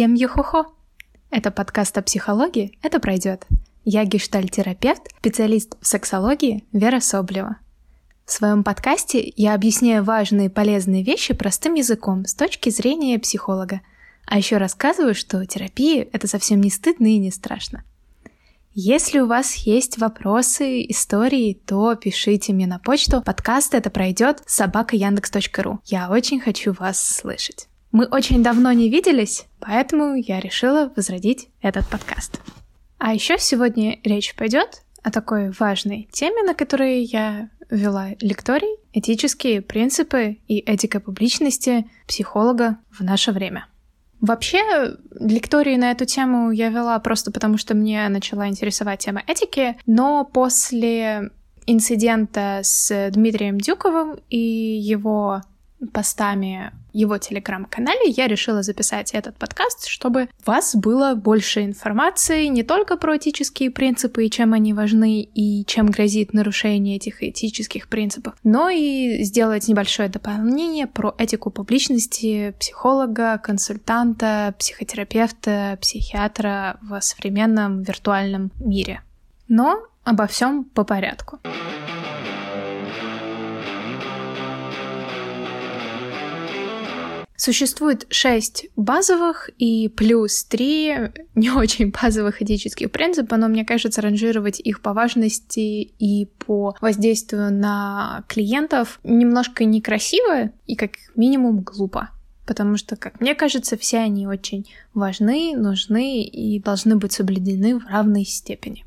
Всем юхухо! Это подкаст о психологии «Это пройдет». Я гештальтерапевт, специалист в сексологии Вера Соблева. В своем подкасте я объясняю важные и полезные вещи простым языком с точки зрения психолога. А еще рассказываю, что терапия — это совсем не стыдно и не страшно. Если у вас есть вопросы, истории, то пишите мне на почту. Подкаст это пройдет собака яндекс.ру. Я очень хочу вас слышать. Мы очень давно не виделись, поэтому я решила возродить этот подкаст. А еще сегодня речь пойдет о такой важной теме, на которой я вела лекторий «Этические принципы и этика публичности психолога в наше время». Вообще, лектории на эту тему я вела просто потому, что мне начала интересовать тема этики, но после инцидента с Дмитрием Дюковым и его постами его телеграм-канале я решила записать этот подкаст, чтобы у вас было больше информации не только про этические принципы и чем они важны и чем грозит нарушение этих этических принципов, но и сделать небольшое дополнение про этику публичности психолога, консультанта, психотерапевта, психиатра в современном виртуальном мире. Но обо всем по порядку. Существует шесть базовых и плюс три не очень базовых этических принципов, но мне кажется, ранжировать их по важности и по воздействию на клиентов немножко некрасиво и как минимум глупо. Потому что, как мне кажется, все они очень важны, нужны и должны быть соблюдены в равной степени.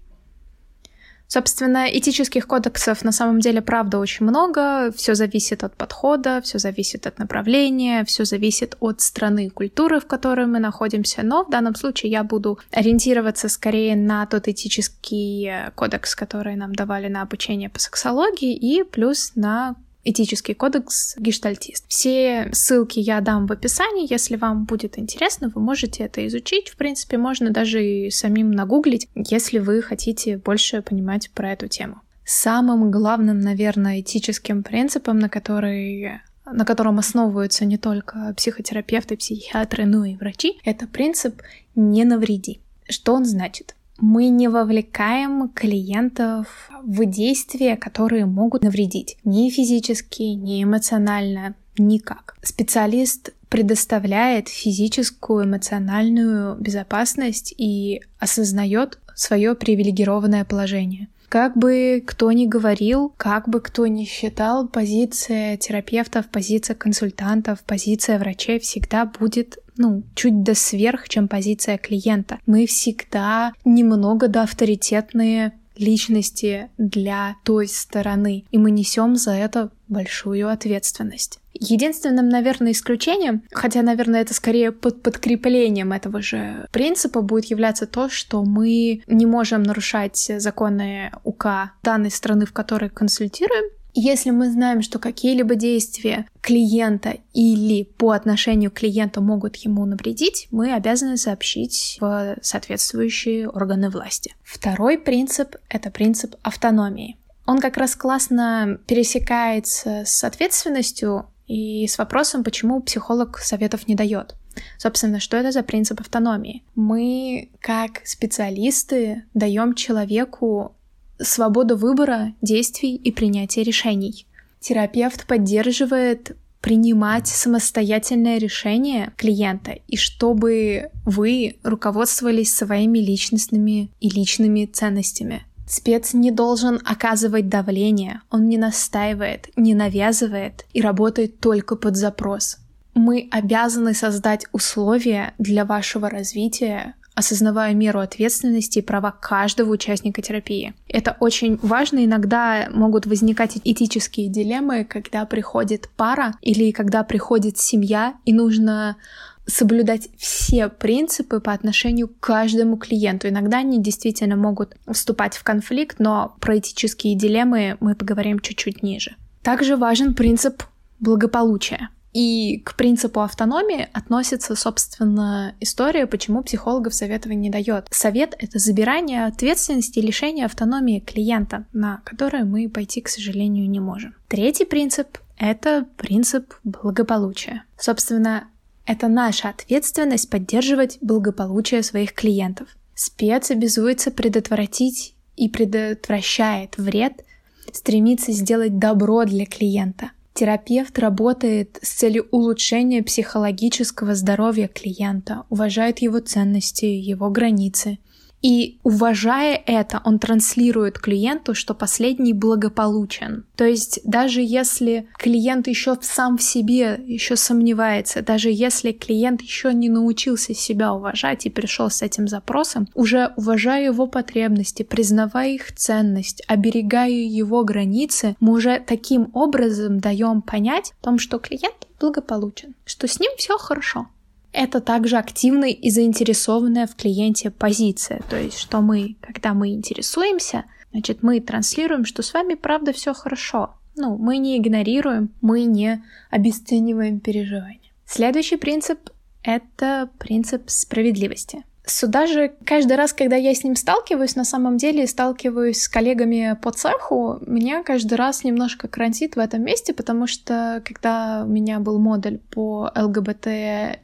Собственно, этических кодексов на самом деле, правда, очень много. Все зависит от подхода, все зависит от направления, все зависит от страны культуры, в которой мы находимся. Но в данном случае я буду ориентироваться скорее на тот этический э, кодекс, который нам давали на обучение по сексологии, и плюс на этический кодекс гештальтист. Все ссылки я дам в описании, если вам будет интересно, вы можете это изучить. В принципе, можно даже и самим нагуглить, если вы хотите больше понимать про эту тему. Самым главным, наверное, этическим принципом, на который на котором основываются не только психотерапевты, психиатры, но и врачи, это принцип «не навреди». Что он значит? Мы не вовлекаем клиентов в действия, которые могут навредить ни физически, ни эмоционально, никак. Специалист предоставляет физическую, эмоциональную безопасность и осознает свое привилегированное положение. Как бы кто ни говорил, как бы кто ни считал, позиция терапевтов, позиция консультантов, позиция врачей всегда будет ну, чуть до сверх, чем позиция клиента. Мы всегда немного до авторитетные личности для той стороны, и мы несем за это большую ответственность. Единственным, наверное, исключением, хотя, наверное, это скорее под подкреплением этого же принципа будет являться то, что мы не можем нарушать законы УК данной страны, в которой консультируем, если мы знаем, что какие-либо действия клиента или по отношению к клиенту могут ему навредить, мы обязаны сообщить в соответствующие органы власти. Второй принцип — это принцип автономии. Он как раз классно пересекается с ответственностью и с вопросом, почему психолог советов не дает. Собственно, что это за принцип автономии? Мы, как специалисты, даем человеку свободу выбора, действий и принятия решений. Терапевт поддерживает принимать самостоятельное решение клиента, и чтобы вы руководствовались своими личностными и личными ценностями. Спец не должен оказывать давление, он не настаивает, не навязывает и работает только под запрос. Мы обязаны создать условия для вашего развития, осознавая меру ответственности и права каждого участника терапии. Это очень важно. Иногда могут возникать этические дилеммы, когда приходит пара или когда приходит семья, и нужно соблюдать все принципы по отношению к каждому клиенту. Иногда они действительно могут вступать в конфликт, но про этические дилеммы мы поговорим чуть-чуть ниже. Также важен принцип благополучия. И к принципу автономии относится, собственно, история, почему психологов советовать не дает. Совет — это забирание ответственности и лишение автономии клиента, на которое мы пойти, к сожалению, не можем. Третий принцип — это принцип благополучия. Собственно, Это наша ответственность поддерживать благополучие своих клиентов. Спец обязуется предотвратить и предотвращает вред, стремится сделать добро для клиента. Терапевт работает с целью улучшения психологического здоровья клиента, уважает его ценности, его границы – и уважая это, он транслирует клиенту, что последний благополучен. То есть даже если клиент еще сам в себе еще сомневается, даже если клиент еще не научился себя уважать и пришел с этим запросом, уже уважая его потребности, признавая их ценность, оберегая его границы, мы уже таким образом даем понять о том, что клиент благополучен, что с ним все хорошо. Это также активная и заинтересованная в клиенте позиция. То есть, что мы, когда мы интересуемся, значит, мы транслируем, что с вами правда все хорошо. Ну, мы не игнорируем, мы не обесцениваем переживания. Следующий принцип — это принцип справедливости. Сюда же каждый раз, когда я с ним сталкиваюсь, на самом деле сталкиваюсь с коллегами по цеху, меня каждый раз немножко крантит в этом месте, потому что когда у меня был модуль по ЛГБТ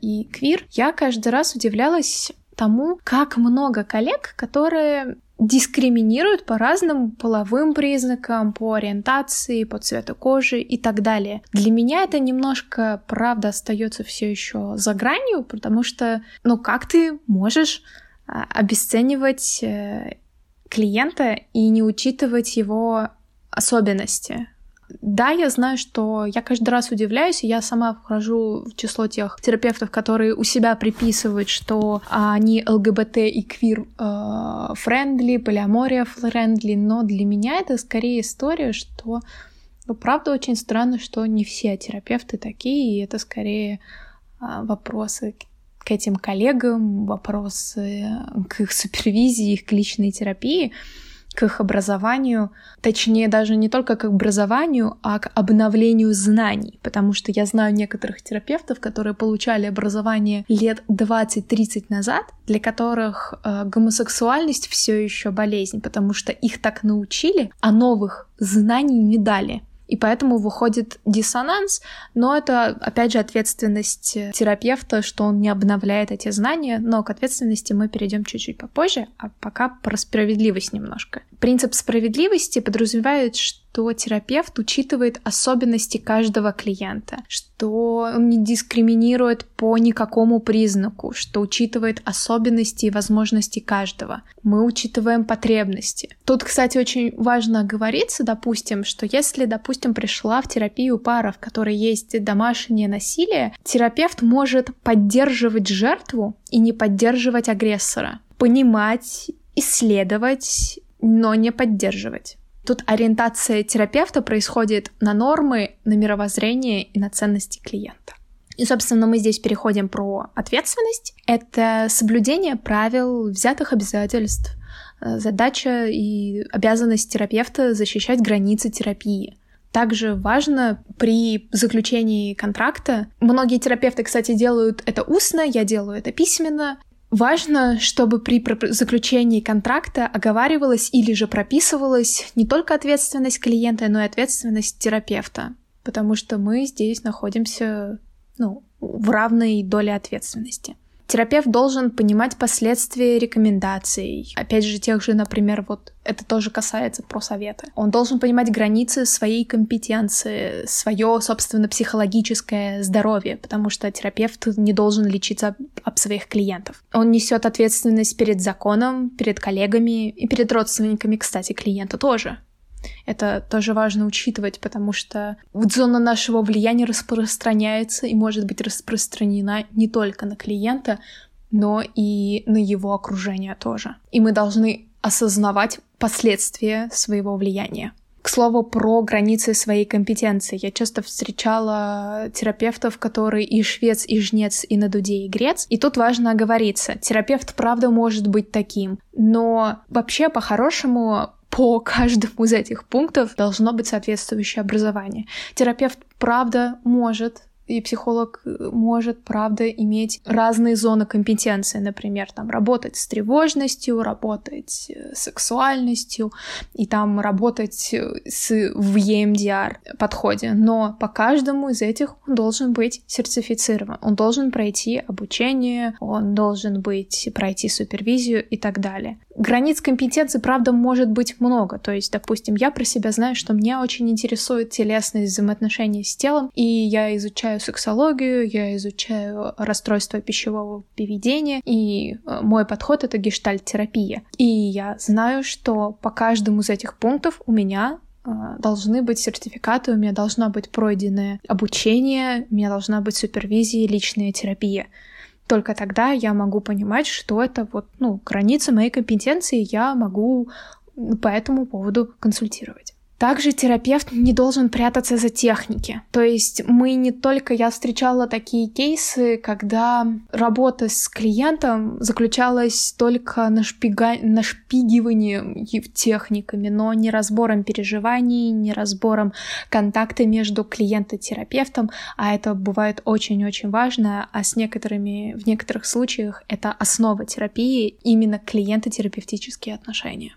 и квир, я каждый раз удивлялась тому, как много коллег, которые дискриминируют по разным половым признакам, по ориентации, по цвету кожи и так далее. Для меня это немножко, правда, остается все еще за гранью, потому что, ну, как ты можешь а, обесценивать э, клиента и не учитывать его особенности? Да, я знаю, что я каждый раз удивляюсь, и я сама вхожу в число тех терапевтов, которые у себя приписывают, что они ЛГБТ и квир э, friendly, полиамория friendly, но для меня это скорее история, что ну, правда очень странно, что не все терапевты такие, и это скорее э, вопросы к этим коллегам, вопросы к их супервизии, их к личной терапии к их образованию, точнее даже не только к образованию, а к обновлению знаний, потому что я знаю некоторых терапевтов, которые получали образование лет 20-30 назад, для которых э, гомосексуальность все еще болезнь, потому что их так научили, а новых знаний не дали и поэтому выходит диссонанс, но это, опять же, ответственность терапевта, что он не обновляет эти знания, но к ответственности мы перейдем чуть-чуть попозже, а пока про справедливость немножко. Принцип справедливости подразумевает, что терапевт учитывает особенности каждого клиента, что он не дискриминирует по никакому признаку, что учитывает особенности и возможности каждого. Мы учитываем потребности. Тут, кстати, очень важно говориться, допустим, что если, допустим, пришла в терапию пара, в которой есть домашнее насилие, терапевт может поддерживать жертву и не поддерживать агрессора, понимать, исследовать но не поддерживать. Тут ориентация терапевта происходит на нормы, на мировоззрение и на ценности клиента. И, собственно, мы здесь переходим про ответственность. Это соблюдение правил, взятых обязательств, э, задача и обязанность терапевта защищать границы терапии. Также важно при заключении контракта, многие терапевты, кстати, делают это устно, я делаю это письменно, Важно, чтобы при заключении контракта оговаривалась или же прописывалась не только ответственность клиента, но и ответственность терапевта, потому что мы здесь находимся ну, в равной доле ответственности. Терапевт должен понимать последствия рекомендаций. Опять же, тех же, например, вот это тоже касается про советы. Он должен понимать границы своей компетенции, свое, собственно, психологическое здоровье, потому что терапевт не должен лечиться об своих клиентов. Он несет ответственность перед законом, перед коллегами и перед родственниками, кстати, клиента тоже. Это тоже важно учитывать, потому что зона нашего влияния распространяется и может быть распространена не только на клиента, но и на его окружение тоже. И мы должны осознавать последствия своего влияния. К слову, про границы своей компетенции. Я часто встречала терапевтов, которые и швец, и жнец, и на дуде, и грец. И тут важно оговориться. Терапевт, правда, может быть таким. Но вообще, по-хорошему, по каждому из этих пунктов должно быть соответствующее образование. Терапевт, правда, может и психолог э, может, правда, иметь разные зоны компетенции. Например, там работать с тревожностью, работать э, с сексуальностью и там работать э, с, в EMDR подходе. Но по каждому из этих он должен быть сертифицирован. Он должен пройти обучение, он должен быть, пройти супервизию и так далее. Границ компетенции, правда, может быть много. То есть, допустим, я про себя знаю, что мне очень интересует телесность взаимоотношений с телом, и я изучаю сексологию, я изучаю расстройство пищевого поведения, и э, мой подход — это гештальт-терапия. И я знаю, что по каждому из этих пунктов у меня э, должны быть сертификаты, у меня должно быть пройденное обучение, у меня должна быть супервизия и личная терапия. Только тогда я могу понимать, что это вот, ну, граница моей компетенции, я могу по этому поводу консультировать. Также терапевт не должен прятаться за техники. То есть мы не только... Я встречала такие кейсы, когда работа с клиентом заключалась только на, шпига... на шпигивании техниками, но не разбором переживаний, не разбором контакта между клиентом и терапевтом, а это бывает очень-очень важно, а с некоторыми, в некоторых случаях это основа терапии, именно клиентотерапевтические отношения.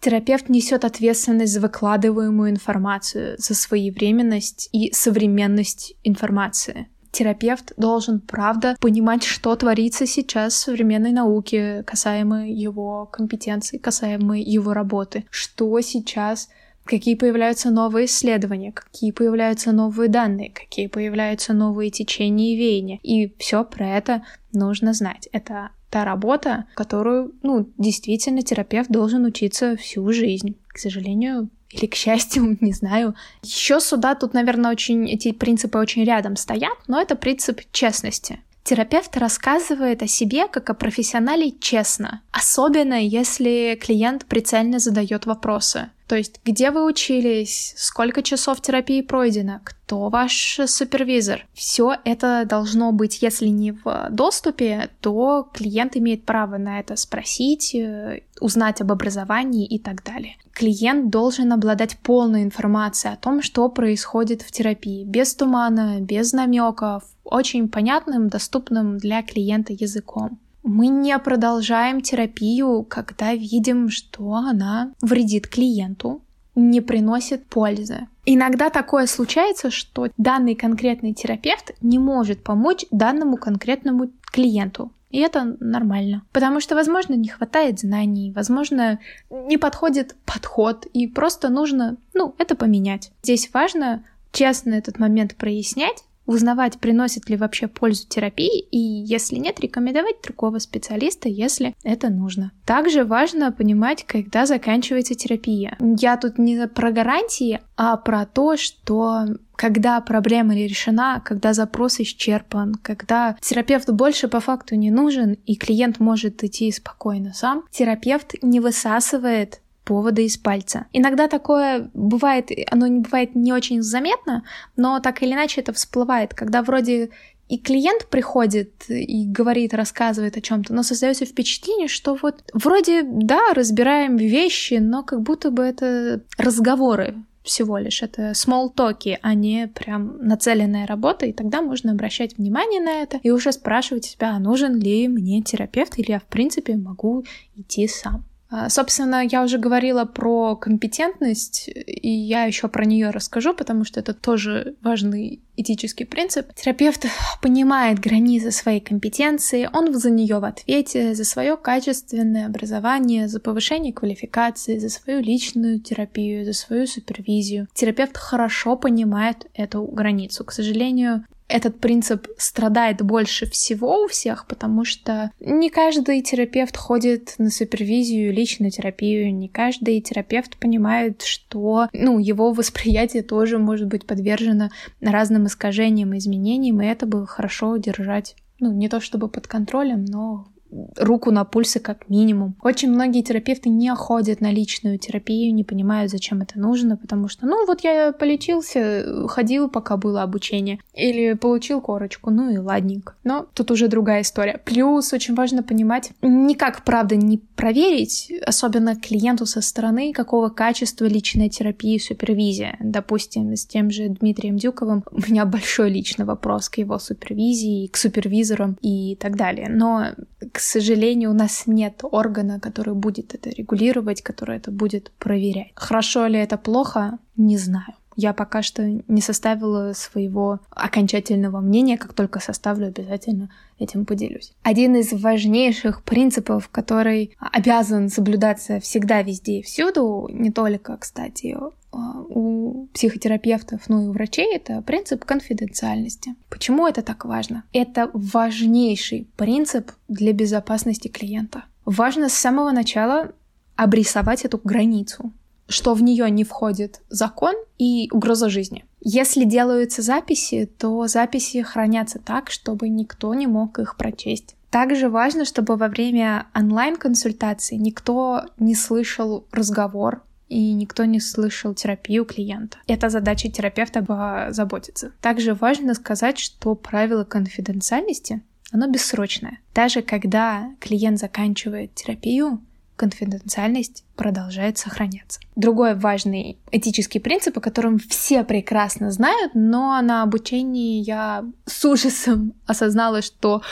Терапевт несет ответственность за выкладываемую информацию, за своевременность и современность информации. Терапевт должен, правда, понимать, что творится сейчас в современной науке, касаемо его компетенций, касаемо его работы, что сейчас какие появляются новые исследования, какие появляются новые данные, какие появляются новые течения и веяния. И все про это нужно знать. Это та работа, которую, ну, действительно терапевт должен учиться всю жизнь. К сожалению, или к счастью, не знаю. Еще сюда тут, наверное, очень эти принципы очень рядом стоят, но это принцип честности. Терапевт рассказывает о себе как о профессионале честно, особенно если клиент прицельно задает вопросы. То есть, где вы учились, сколько часов терапии пройдено, кто ваш супервизор. Все это должно быть, если не в доступе, то клиент имеет право на это спросить, э, узнать об образовании и так далее. Клиент должен обладать полной информацией о том, что происходит в терапии, без тумана, без намеков, очень понятным, доступным для клиента языком. Мы не продолжаем терапию, когда видим, что она вредит клиенту, не приносит пользы. Иногда такое случается, что данный конкретный терапевт не может помочь данному конкретному клиенту. И это нормально. Потому что, возможно, не хватает знаний, возможно, не подходит подход, и просто нужно, ну, это поменять. Здесь важно честно этот момент прояснять, узнавать, приносит ли вообще пользу терапии, и если нет, рекомендовать другого специалиста, если это нужно. Также важно понимать, когда заканчивается терапия. Я тут не про гарантии, а про то, что когда проблема решена, когда запрос исчерпан, когда терапевт больше по факту не нужен, и клиент может идти спокойно сам, терапевт не высасывает повода из пальца. Иногда такое бывает, оно не бывает не очень заметно, но так или иначе это всплывает, когда вроде и клиент приходит и говорит, рассказывает о чем-то, но создается впечатление, что вот вроде да, разбираем вещи, но как будто бы это разговоры всего лишь. Это small talk, а не прям нацеленная работа, и тогда можно обращать внимание на это и уже спрашивать себя, а нужен ли мне терапевт, или я в принципе могу идти сам. А, собственно, я уже говорила про компетентность, и я еще про нее расскажу, потому что это тоже важный этический принцип. Терапевт понимает границы своей компетенции, он за нее в ответе, за свое качественное образование, за повышение квалификации, за свою личную терапию, за свою супервизию. Терапевт хорошо понимает эту границу. К сожалению, этот принцип страдает больше всего у всех, потому что не каждый терапевт ходит на супервизию, личную терапию, не каждый терапевт понимает, что ну, его восприятие тоже может быть подвержено разным искажениям и изменениям, и это бы хорошо держать, ну, не то чтобы под контролем, но руку на пульсе как минимум. Очень многие терапевты не ходят на личную терапию, не понимают, зачем это нужно, потому что, ну, вот я полечился, ходил, пока было обучение, или получил корочку, ну и ладненько. Но тут уже другая история. Плюс очень важно понимать, никак, правда, не проверить, особенно клиенту со стороны, какого качества личная терапия и супервизия. Допустим, с тем же Дмитрием Дюковым у меня большой личный вопрос к его супервизии, к супервизорам и так далее. Но, к сожалению, у нас нет органа, который будет это регулировать, который это будет проверять. Хорошо ли это плохо, не знаю. Я пока что не составила своего окончательного мнения, как только составлю, обязательно этим поделюсь. Один из важнейших принципов, который обязан соблюдаться всегда, везде и всюду, не только, кстати, у психотерапевтов, но и у врачей, это принцип конфиденциальности. Почему это так важно? Это важнейший принцип для безопасности клиента. Важно с самого начала обрисовать эту границу, что в нее не входит закон и угроза жизни. Если делаются записи, то записи хранятся так, чтобы никто не мог их прочесть. Также важно, чтобы во время онлайн-консультации никто не слышал разговор и никто не слышал терапию клиента. Это задача терапевта заботиться. Также важно сказать, что правило конфиденциальности, оно бессрочное. Даже когда клиент заканчивает терапию, конфиденциальность продолжает сохраняться. Другой важный этический принцип, о котором все прекрасно знают, но на обучении я с ужасом осознала, что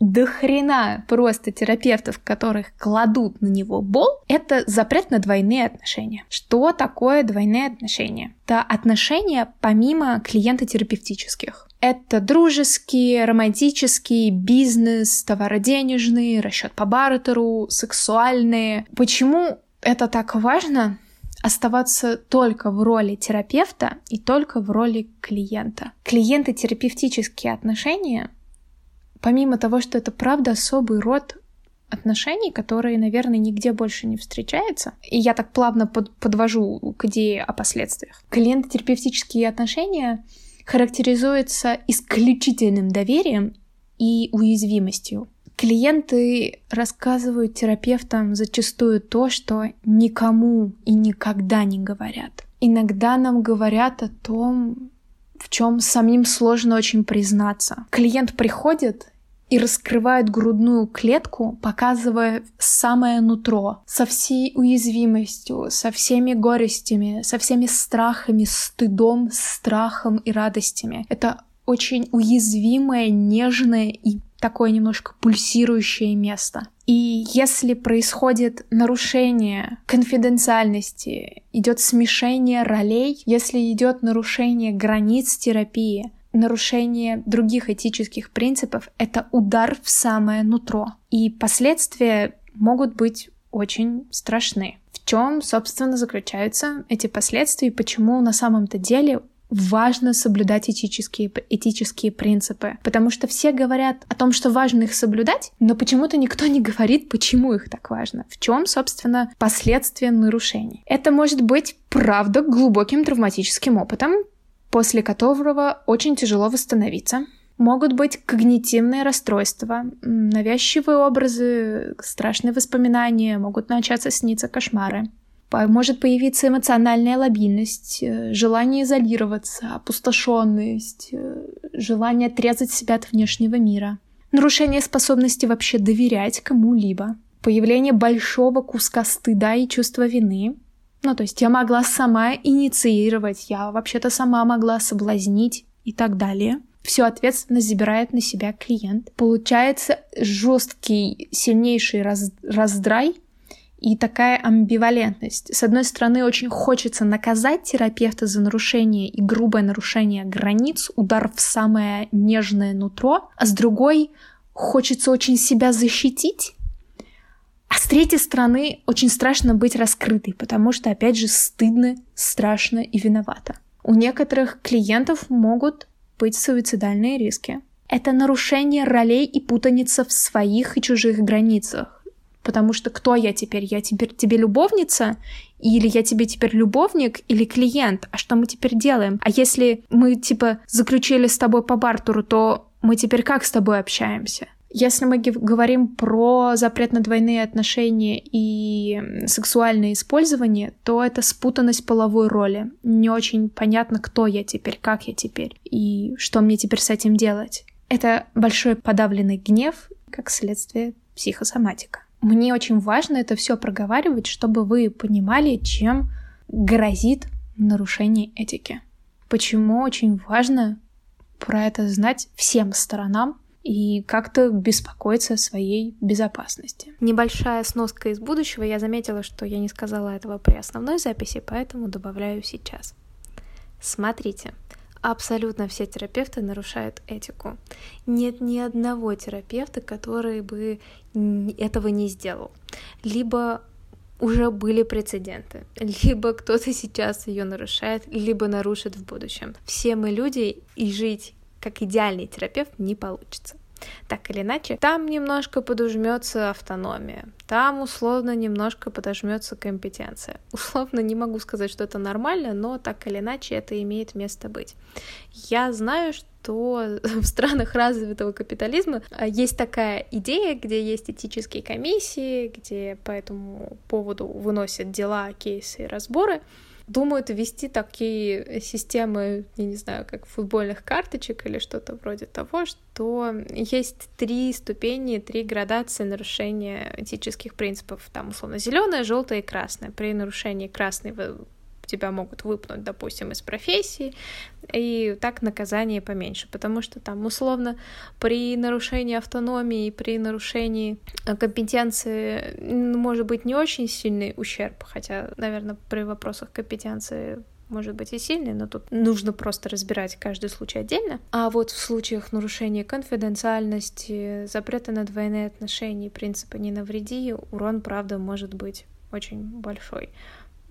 до хрена просто терапевтов, которых кладут на него бол, это запрет на двойные отношения. Что такое двойные отношения? Это отношения помимо клиента-терапевтических. Это дружеские, романтические, бизнес, товароденежные, расчет по бартеру, сексуальные. Почему это так важно? оставаться только в роли терапевта и только в роли клиента. Клиенты-терапевтические отношения помимо того, что это правда особый род отношений, которые, наверное, нигде больше не встречаются. И я так плавно под, подвожу к идее о последствиях. Клиентотерапевтические отношения характеризуются исключительным доверием и уязвимостью. Клиенты рассказывают терапевтам зачастую то, что никому и никогда не говорят. Иногда нам говорят о том, в чем самим сложно очень признаться. Клиент приходит и раскрывает грудную клетку, показывая самое нутро, со всей уязвимостью, со всеми горестями, со всеми страхами, стыдом, страхом и радостями. Это очень уязвимое, нежное и такое немножко пульсирующее место. И если происходит нарушение конфиденциальности, идет смешение ролей, если идет нарушение границ терапии, нарушение других этических принципов — это удар в самое нутро. И последствия могут быть очень страшны. В чем, собственно, заключаются эти последствия и почему на самом-то деле важно соблюдать этические, этические принципы. Потому что все говорят о том, что важно их соблюдать, но почему-то никто не говорит, почему их так важно. В чем, собственно, последствия нарушений. Это может быть, правда, глубоким травматическим опытом, после которого очень тяжело восстановиться. Могут быть когнитивные расстройства, навязчивые образы, страшные воспоминания, могут начаться сниться кошмары. Может появиться эмоциональная лобильность, э, желание изолироваться, опустошенность, э, желание отрезать себя от внешнего мира, нарушение способности вообще доверять кому-либо, появление большого куска стыда и чувства вины, ну, то есть я могла сама инициировать, я вообще-то сама могла соблазнить и так далее. Всю ответственность забирает на себя клиент. Получается жесткий, сильнейший раз, раздрай и такая амбивалентность. С одной стороны, очень хочется наказать терапевта за нарушение и грубое нарушение границ, удар в самое нежное нутро, а с другой хочется очень себя защитить а с третьей стороны, очень страшно быть раскрытой, потому что, опять же, стыдно, страшно и виновато. У некоторых клиентов могут быть суицидальные риски. Это нарушение ролей и путаница в своих и чужих границах. Потому что кто я теперь? Я теперь тебе любовница? Или я тебе теперь любовник или клиент? А что мы теперь делаем? А если мы, типа, заключили с тобой по бартеру, то мы теперь как с тобой общаемся? Если мы говорим про запрет на двойные отношения и сексуальное использование, то это спутанность половой роли. Не очень понятно, кто я теперь, как я теперь и что мне теперь с этим делать. Это большой подавленный гнев, как следствие психосоматика. Мне очень важно это все проговаривать, чтобы вы понимали, чем грозит нарушение этики. Почему очень важно про это знать всем сторонам и как-то беспокоиться о своей безопасности. Небольшая сноска из будущего. Я заметила, что я не сказала этого при основной записи, поэтому добавляю сейчас. Смотрите, абсолютно все терапевты нарушают этику. Нет ни одного терапевта, который бы этого не сделал. Либо уже были прецеденты, либо кто-то сейчас ее нарушает, либо нарушит в будущем. Все мы люди, и жить как идеальный терапевт не получится так или иначе, там немножко подожмется автономия, там условно немножко подожмется компетенция. Условно не могу сказать, что это нормально, но так или иначе это имеет место быть. Я знаю, что в странах развитого капитализма а, есть такая идея, где есть этические комиссии, где по этому поводу выносят дела, кейсы и разборы, думают ввести такие системы, я не знаю, как футбольных карточек или что-то вроде того, что есть три ступени, три градации нарушения этических принципов. Там, условно, зеленая, желтая и красная. При нарушении красной тебя могут выпнуть, допустим, из профессии, и так наказание поменьше, потому что там условно при нарушении автономии, при нарушении э, компетенции может быть не очень сильный ущерб, хотя, наверное, при вопросах компетенции может быть и сильный, но тут нужно просто разбирать каждый случай отдельно. А вот в случаях нарушения конфиденциальности, запрета на двойные отношения, принципа «не навреди», урон, правда, может быть очень большой.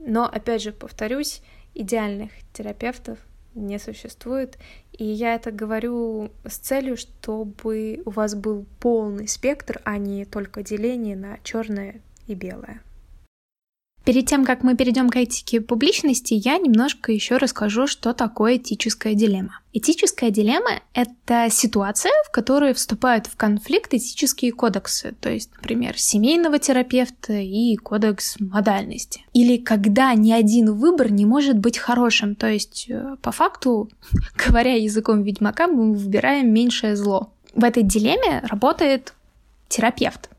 Но, опять же, повторюсь, идеальных терапевтов не существует. И я это говорю с целью, чтобы у вас был полный спектр, а не только деление на черное и белое. Перед тем, как мы перейдем к этике публичности, я немножко еще расскажу, что такое этическая дилемма. Этическая дилемма — это ситуация, в которой вступают в конфликт этические кодексы, то есть, например, семейного терапевта и кодекс модальности. Или когда ни один выбор не может быть хорошим, то есть, э, по факту, говоря языком ведьмака, мы выбираем меньшее зло. В этой дилемме работает терапевт.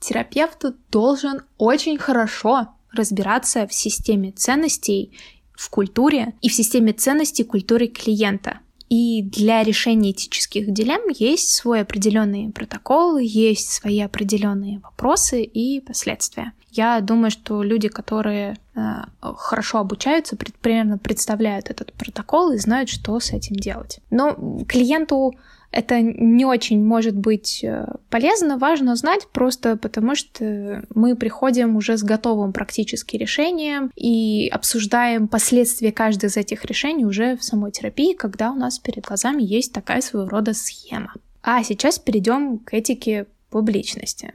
Терапевт должен очень хорошо разбираться в системе ценностей, в культуре и в системе ценностей культуры клиента. И для решения этических дилемм есть свой определенный протокол, есть свои определенные вопросы и последствия. Я думаю, что люди, которые э, хорошо обучаются, примерно представляют этот протокол и знают, что с этим делать. Но клиенту это не очень может быть э, полезно, важно знать просто потому, что мы приходим уже с готовым практически решением и обсуждаем последствия каждого из этих решений уже в самой терапии, когда у нас перед глазами есть такая своего рода схема. А сейчас перейдем к этике публичности.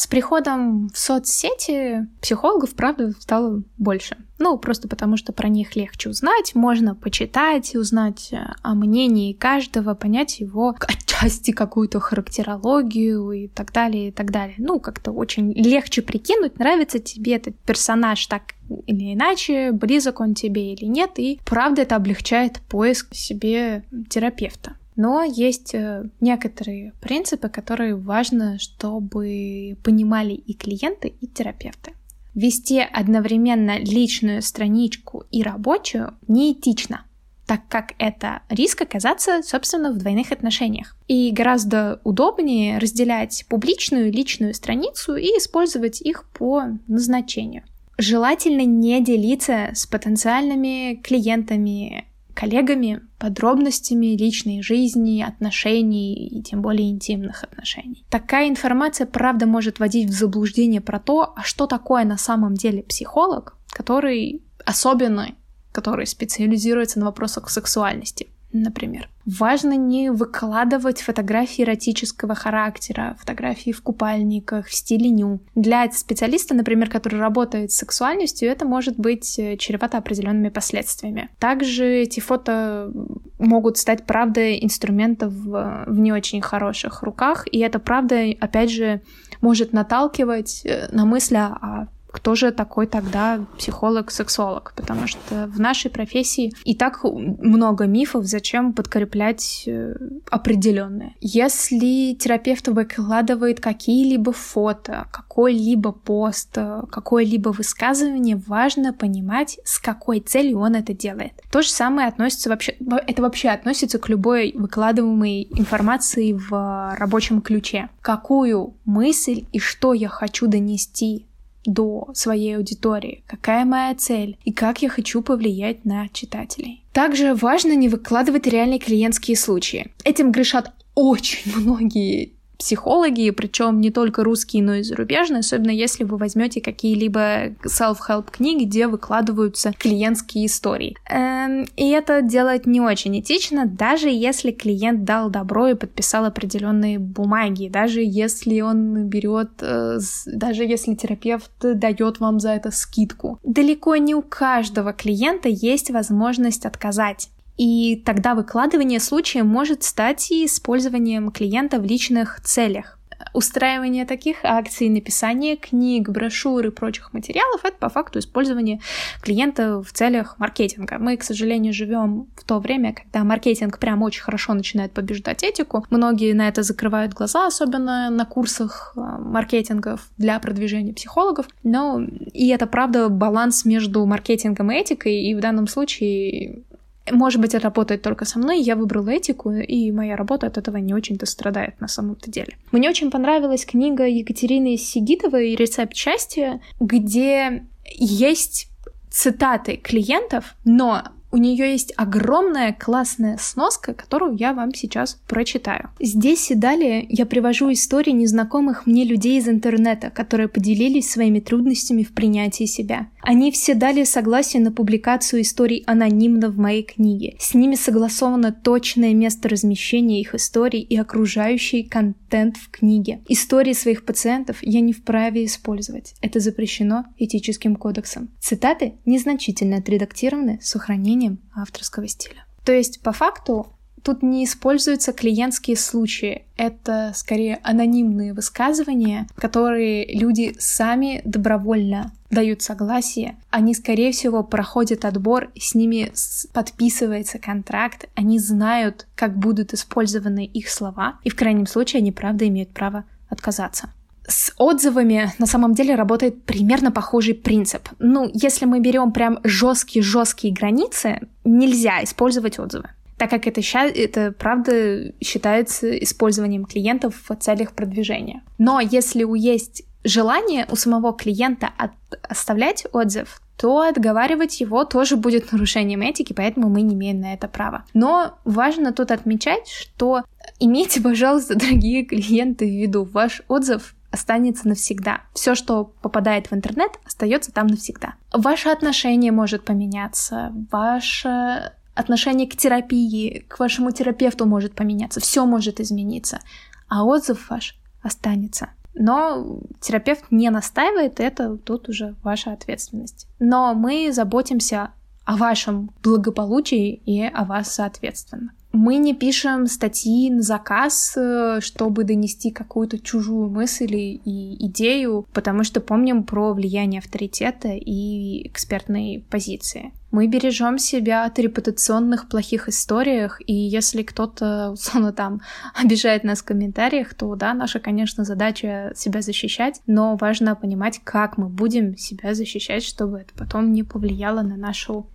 С приходом в соцсети психологов, правда, стало больше. Ну, просто потому что про них легче узнать, можно почитать, узнать э, о мнении каждого, понять его отчасти какую-то характерологию и так далее, и так далее. Ну, как-то очень легче прикинуть, нравится тебе этот персонаж так или иначе, близок он тебе или нет, и правда это облегчает поиск себе терапевта. Но есть э, некоторые принципы, которые важно, чтобы понимали и клиенты, и терапевты. Вести одновременно личную страничку и рабочую неэтично, так как это риск оказаться, собственно, в двойных отношениях. И гораздо удобнее разделять публичную и личную страницу и использовать их по назначению. Желательно не делиться с потенциальными клиентами коллегами подробностями личной жизни, отношений и тем более интимных отношений. Такая информация, правда, может вводить в заблуждение про то, а что такое на самом деле психолог, который особенно, который специализируется на вопросах сексуальности. Например. Важно не выкладывать фотографии эротического характера, фотографии в купальниках, в стиле ню. Для специалиста, например, который работает с сексуальностью, это может быть э, чревато определенными последствиями. Также эти фото могут стать, правда, инструментом в, в не очень хороших руках, и это, правда, опять же, может наталкивать э, на мысль о кто же такой тогда психолог-сексолог? Потому что в нашей профессии и так много мифов, зачем подкреплять э, определенные. Если терапевт выкладывает какие-либо фото, какой-либо пост, э, какое-либо высказывание, важно понимать, с какой целью он это делает. То же самое относится вообще, это вообще относится к любой выкладываемой информации в рабочем ключе. Какую мысль и что я хочу донести до своей аудитории, какая моя цель и как я хочу повлиять на читателей. Также важно не выкладывать реальные клиентские случаи. Этим грешат очень многие психологи, причем не только русские, но и зарубежные, особенно если вы возьмете какие-либо self-help книги, где выкладываются клиентские истории. Эм, и это делать не очень этично, даже если клиент дал добро и подписал определенные бумаги, даже если он берет, э, даже если терапевт дает вам за это скидку. Далеко не у каждого клиента есть возможность отказать. И тогда выкладывание случая может стать и использованием клиента в личных целях. Устраивание таких акций, написание книг, брошюр и прочих материалов — это по факту использование клиента в целях маркетинга. Мы, к сожалению, живем в то время, когда маркетинг прям очень хорошо начинает побеждать этику. Многие на это закрывают глаза, особенно на курсах э, маркетингов для продвижения психологов. Но и это, правда, баланс между маркетингом и этикой, и в данном случае может быть, это работает только со мной, я выбрала этику, и моя работа от этого не очень-то страдает на самом-то деле. Мне очень понравилась книга Екатерины Сигитовой «Рецепт счастья», где есть цитаты клиентов, но у нее есть огромная классная сноска, которую я вам сейчас прочитаю. Здесь и далее я привожу истории незнакомых мне людей из интернета, которые поделились своими трудностями в принятии себя. Они все дали согласие на публикацию историй анонимно в моей книге. С ними согласовано точное место размещения их историй и окружающий контент в книге. Истории своих пациентов я не вправе использовать. Это запрещено этическим кодексом. Цитаты незначительно отредактированы с сохранением авторского стиля. То есть, по факту, тут не используются клиентские случаи. Это скорее анонимные высказывания, которые люди сами добровольно дают согласие. Они, скорее всего, проходят отбор, с ними подписывается контракт, они знают, как будут использованы их слова, и в крайнем случае они, правда, имеют право отказаться. С отзывами на самом деле работает примерно похожий принцип. Ну, если мы берем прям жесткие-жесткие границы, нельзя использовать отзывы так как это, это правда считается использованием клиентов в целях продвижения. Но если у есть желание у самого клиента от, оставлять отзыв, то отговаривать его тоже будет нарушением этики, поэтому мы не имеем на это права. Но важно тут отмечать, что имейте, пожалуйста, дорогие клиенты, в виду, ваш отзыв останется навсегда. Все, что попадает в интернет, остается там навсегда. Ваше отношение может поменяться, ваше отношение к терапии, к вашему терапевту может поменяться, все может измениться, а отзыв ваш останется. Но терапевт не настаивает, это тут уже ваша ответственность. Но мы заботимся о вашем благополучии и о вас соответственно. Мы не пишем статьи на заказ, э, чтобы донести какую-то чужую мысль и идею, потому что помним про влияние авторитета и экспертной позиции. Мы бережем себя от репутационных плохих историях, и если кто-то, условно, там обижает нас в комментариях, то да, наша, конечно, задача себя защищать, но важно понимать, как мы будем себя защищать, чтобы это потом не повлияло на нашу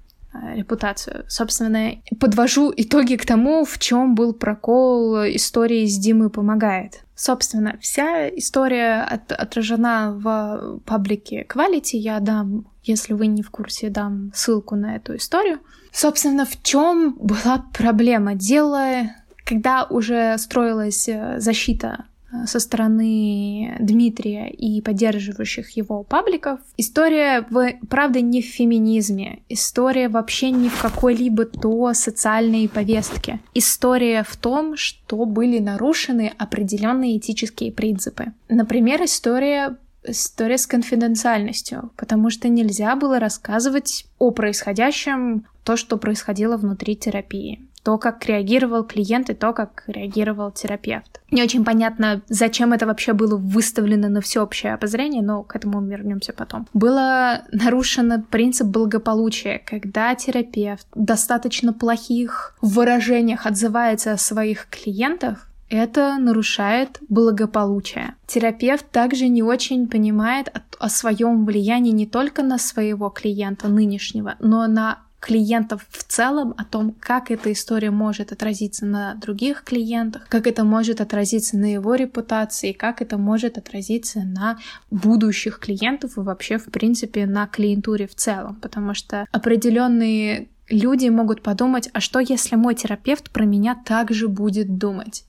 репутацию. Собственно, подвожу итоги к тому, в чем был прокол истории с Димой помогает. Собственно, вся история от, отражена в паблике Quality. Я дам, если вы не в курсе, дам ссылку на эту историю. Собственно, в чем была проблема? Дело, когда уже строилась э, защита э, со стороны Дмитрия и поддерживающих его пабликов. История, в, правда, не в феминизме. История вообще не в какой-либо то социальной повестке. История в том, что были нарушены определенные этические принципы. Например, история история с конфиденциальностью, потому что нельзя было рассказывать о происходящем то, что происходило внутри терапии то, как реагировал клиент и то, как реагировал терапевт. Не очень понятно, зачем это вообще было выставлено на всеобщее обозрение, но к этому мы вернемся потом. Было нарушено принцип благополучия, когда терапевт в достаточно плохих выражениях отзывается о своих клиентах, это нарушает благополучие. Терапевт также не очень понимает о, о своем влиянии не только на своего клиента нынешнего, но на клиентов в целом, о том, как эта история может отразиться на других клиентах, как это может отразиться на его репутации, как это может отразиться на будущих клиентов и вообще, в принципе, на клиентуре в целом. Потому что определенные люди могут подумать, а что если мой терапевт про меня также будет думать?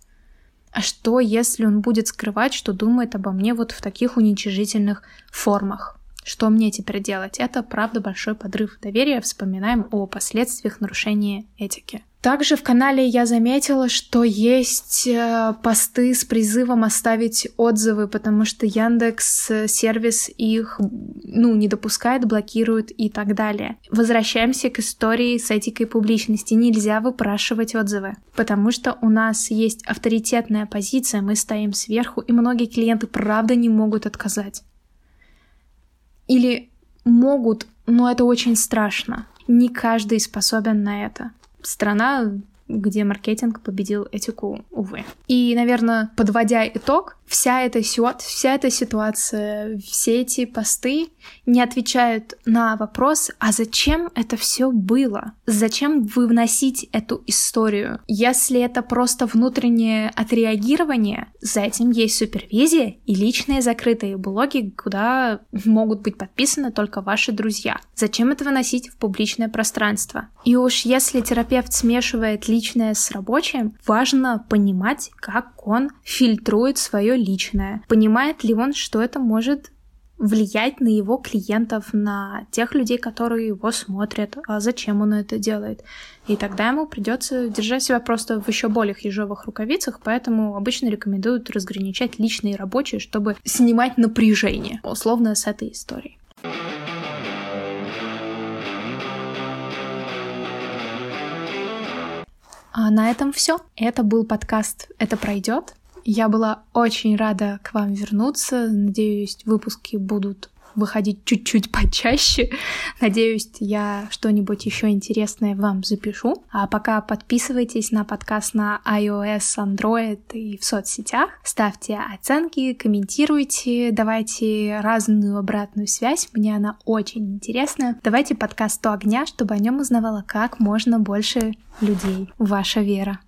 А что, если он будет скрывать, что думает обо мне вот в таких уничижительных формах? Что мне теперь делать? Это, правда, большой подрыв доверия. Вспоминаем о последствиях нарушения этики. Также в канале я заметила, что есть э, посты с призывом оставить отзывы, потому что Яндекс э, сервис их ну, не допускает, блокирует и так далее. Возвращаемся к истории с этикой публичности. Нельзя выпрашивать отзывы, потому что у нас есть авторитетная позиция, мы стоим сверху, и многие клиенты правда не могут отказать. Или могут, но это очень страшно. Не каждый способен на это. Страна где маркетинг победил этику, увы. И, наверное, подводя итог, вся эта, вся эта ситуация, все эти посты не отвечают на вопрос, а зачем это все было? Зачем выносить эту историю? Если это просто внутреннее отреагирование, за этим есть супервизия и личные закрытые блоги, куда могут быть подписаны только ваши друзья. Зачем это выносить в публичное пространство? И уж если терапевт смешивает личное с рабочим, важно понимать, как он фильтрует свое личное. Понимает ли он, что это может влиять на его клиентов, на тех людей, которые его смотрят, а зачем он это делает. И тогда ему придется держать себя просто в еще более ежовых рукавицах, поэтому обычно рекомендуют разграничать личные и рабочие, чтобы снимать напряжение, условно, с этой историей. А на этом все. Это был подкаст «Это пройдет». Я была очень рада к вам вернуться. Надеюсь, выпуски будут выходить чуть-чуть почаще. Надеюсь, я что-нибудь еще интересное вам запишу. А пока подписывайтесь на подкаст на iOS, Android и в соцсетях. Ставьте оценки, комментируйте, давайте разную обратную связь. Мне она очень интересна. Давайте подкаст «То огня», чтобы о нем узнавала как можно больше людей. Ваша Вера.